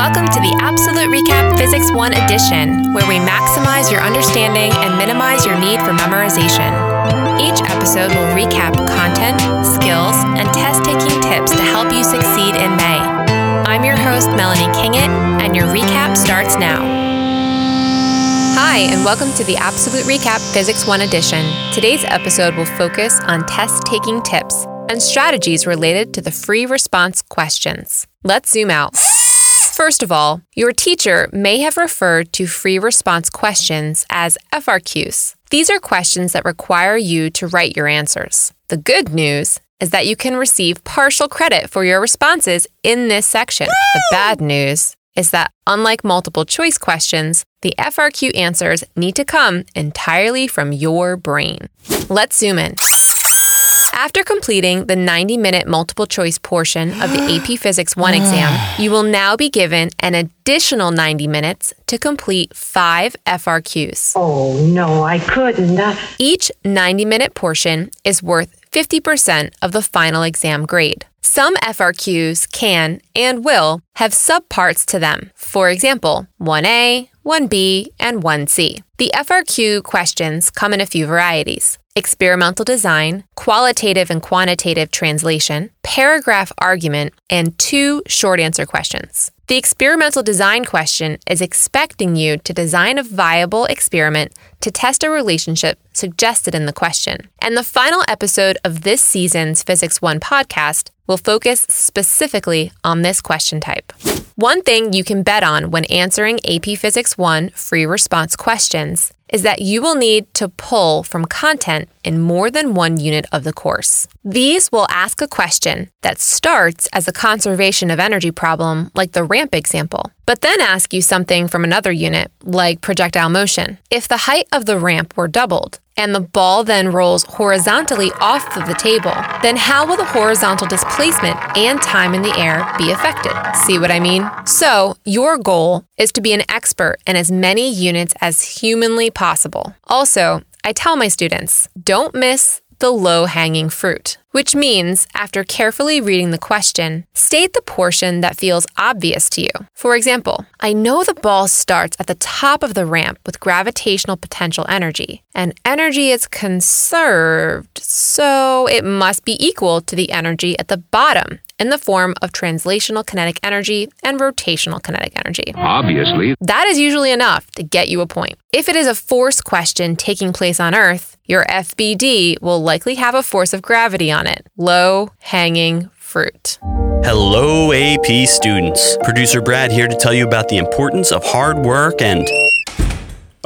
Welcome to the APsolute RecAP Physics 1 edition, where we maximize your understanding and minimize your need for memorization. Each episode will recap content, skills, and test taking tips to help you succeed in May. I'm your host, Melanie Kingett, and your recap starts now. Hi, and welcome to the APsolute RecAP Physics 1 edition. Today's episode will focus on test taking tips and strategies related to the free response questions. Let's zoom out. First of all, your teacher may have referred to free response questions as FRQs. These are questions that require you to write your answers. The good news is that you can receive partial credit for your responses in this section. The bad news is that, unlike multiple choice questions, the FRQ answers need to come entirely from your brain. Let's zoom in. After completing the 90 minute multiple choice portion of the AP Physics 1 exam, you will now be given an additional 90 minutes to complete five FRQs. Oh, no, I couldn't. Uh, Each 90 minute portion is worth 50% of the final exam grade. Some FRQs can and will have subparts to them. For example, 1A, 1B, and 1C. The FRQ questions come in a few varieties experimental design, qualitative and quantitative translation, paragraph argument, and two short answer questions. The experimental design question is expecting you to design a viable experiment to test a relationship suggested in the question. And the final episode of this season's Physics 1 podcast will focus specifically on this question type. One thing you can bet on when answering AP Physics 1 free response questions is that you will need to pull from content in more than one unit of the course. These will ask a question that starts as a conservation of energy problem, like the ramp example, but then ask you something from another unit, like projectile motion. If the height of the ramp were doubled, and the ball then rolls horizontally off of the table, then how will the horizontal displacement and time in the air be affected? See what I mean? So, your goal is to be an expert in as many units as humanly possible. Also, I tell my students don't miss the low hanging fruit, which means after carefully reading the question, state the portion that feels obvious to you. For example, I know the ball starts at the top of the ramp with gravitational potential energy, and energy is conserved, so it must be equal to the energy at the bottom in the form of translational kinetic energy and rotational kinetic energy. Obviously, That is usually enough to get you a point. If it is a force question taking place on Earth, your FBD will likely have a force of gravity on it low hanging fruit. Hello, AP students. Producer Brad here to tell you about the importance of hard work and.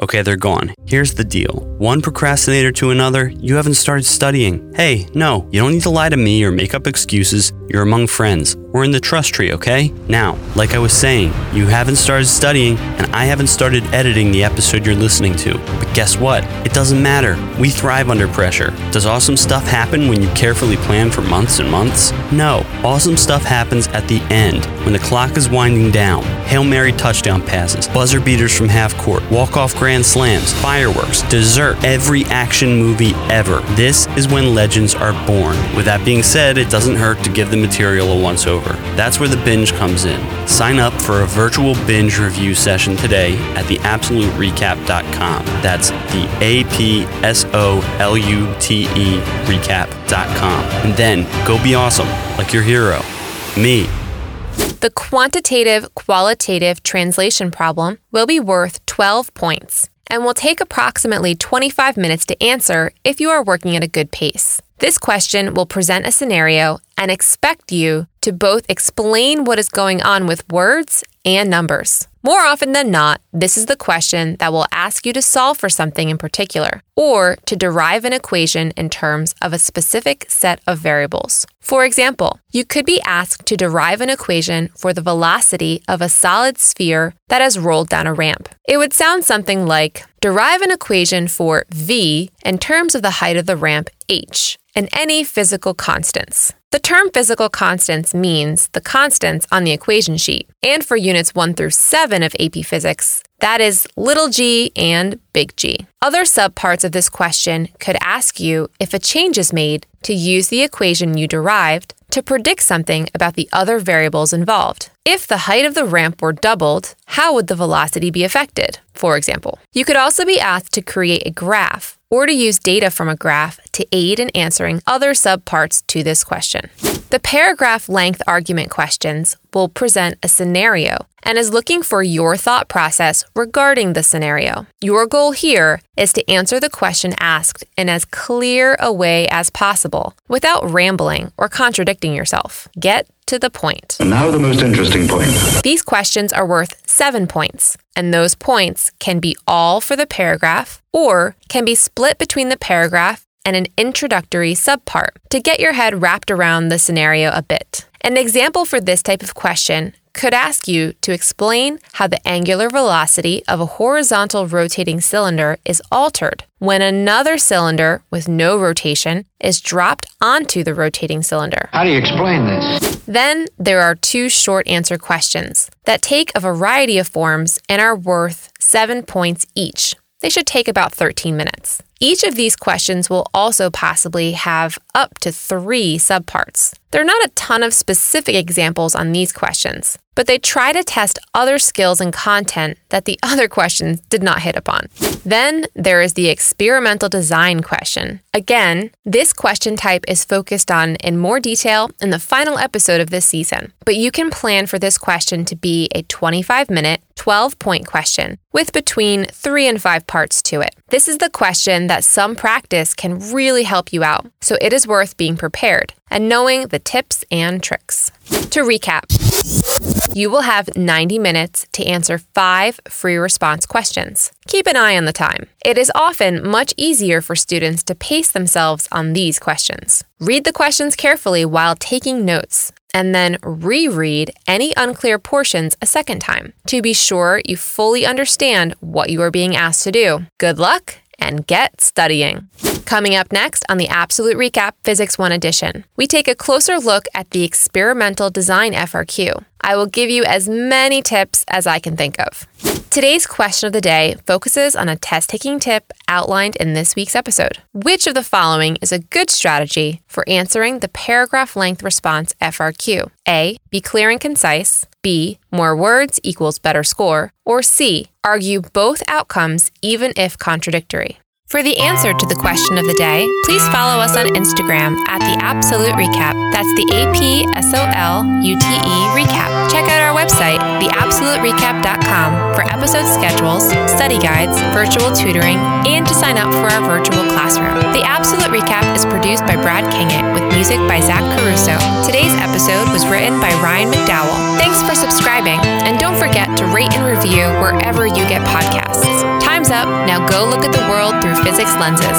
Okay, they're gone. Here's the deal one procrastinator to another, you haven't started studying. Hey, no, you don't need to lie to me or make up excuses. You're among friends. We're in the trust tree, okay? Now, like I was saying, you haven't started studying, and I haven't started editing the episode you're listening to. But guess what? It doesn't matter. We thrive under pressure. Does awesome stuff happen when you carefully plan for months and months? No. Awesome stuff happens at the end, when the clock is winding down. Hail Mary touchdown passes, buzzer beaters from half court, walk off grand slams, fireworks, dessert, every action movie ever. This is when legends are born. With that being said, it doesn't hurt to give the material a once over. That's where the binge comes in. Sign up for a virtual binge review session today at theapsoluterecap.com. That's the A P S O L U T E recap.com. And then go be awesome, like your hero, me. The quantitative qualitative translation problem will be worth 12 points and will take approximately 25 minutes to answer if you are working at a good pace. This question will present a scenario and expect you to both explain what is going on with words and numbers. More often than not, this is the question that will ask you to solve for something in particular or to derive an equation in terms of a specific set of variables. For example, you could be asked to derive an equation for the velocity of a solid sphere that has rolled down a ramp. It would sound something like derive an equation for v in terms of the height of the ramp h and any physical constants. The term physical constants means the constants on the equation sheet. And for units 1 through 7 of AP Physics, that is little g and big G. Other subparts of this question could ask you if a change is made to use the equation you derived to predict something about the other variables involved. If the height of the ramp were doubled, how would the velocity be affected, for example? You could also be asked to create a graph or to use data from a graph to aid in answering other subparts to this question. The paragraph length argument questions will present a scenario and is looking for your thought process regarding the scenario. Your goal here is to answer the question asked in as clear a way as possible without rambling or contradicting yourself. Get to the point. Now the most interesting point. These questions are worth seven points, and those points can be all for the paragraph or can be split between the paragraph and an introductory subpart to get your head wrapped around the scenario a bit. An example for this type of question could ask you to explain how the angular velocity of a horizontal rotating cylinder is altered when another cylinder with no rotation is dropped onto the rotating cylinder. How do you explain this? Then there are two short answer questions that take a variety of forms and are worth seven points each. They should take about 13 minutes. Each of these questions will also possibly have up to three subparts. There are not a ton of specific examples on these questions, but they try to test other skills and content that the other questions did not hit upon. Then there is the experimental design question. Again, this question type is focused on in more detail in the final episode of this season, but you can plan for this question to be a 25 minute, 12 point question with between three and five parts to it. This is the question that some practice can really help you out, so it is worth being prepared and knowing the tips and tricks. To recap, you will have 90 minutes to answer five free response questions. Keep an eye on the time. It is often much easier for students to pace themselves on these questions. Read the questions carefully while taking notes and then reread any unclear portions a second time to be sure you fully understand what you are being asked to do. Good luck and get studying. Coming up next on the APsolute RecAP Physics 1 edition, we take a closer look at the experimental design FRQ. I will give you as many tips as I can think of. Today's question of the day focuses on a test taking tip outlined in this week's episode. Which of the following is a good strategy for answering the paragraph length response FRQ? A. Be clear and concise. B. More words equals better score. Or C. Argue both outcomes even if contradictory. For the answer to the question of the day, please follow us on Instagram at the APsolute RecAP. That's the A P S O L U T E Recap. Check out our website, theapsoluterecap.com, for episode schedules, study guides, virtual tutoring, and to sign up for our virtual classroom. The APsolute RecAP is produced by Brad Kingett with music by Zach Caruso. Today's episode was written by Ryan McDowell. Thanks for subscribing, and don't forget to rate and review wherever you get podcasts. Up. Now go look at the world through physics lenses.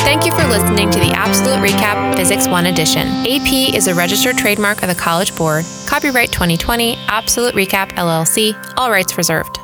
Thank you for listening to the APsolute RecAP Physics 1 edition. AP is a registered trademark of the College Board. Copyright 2020, APsolute RecAP LLC, all rights reserved.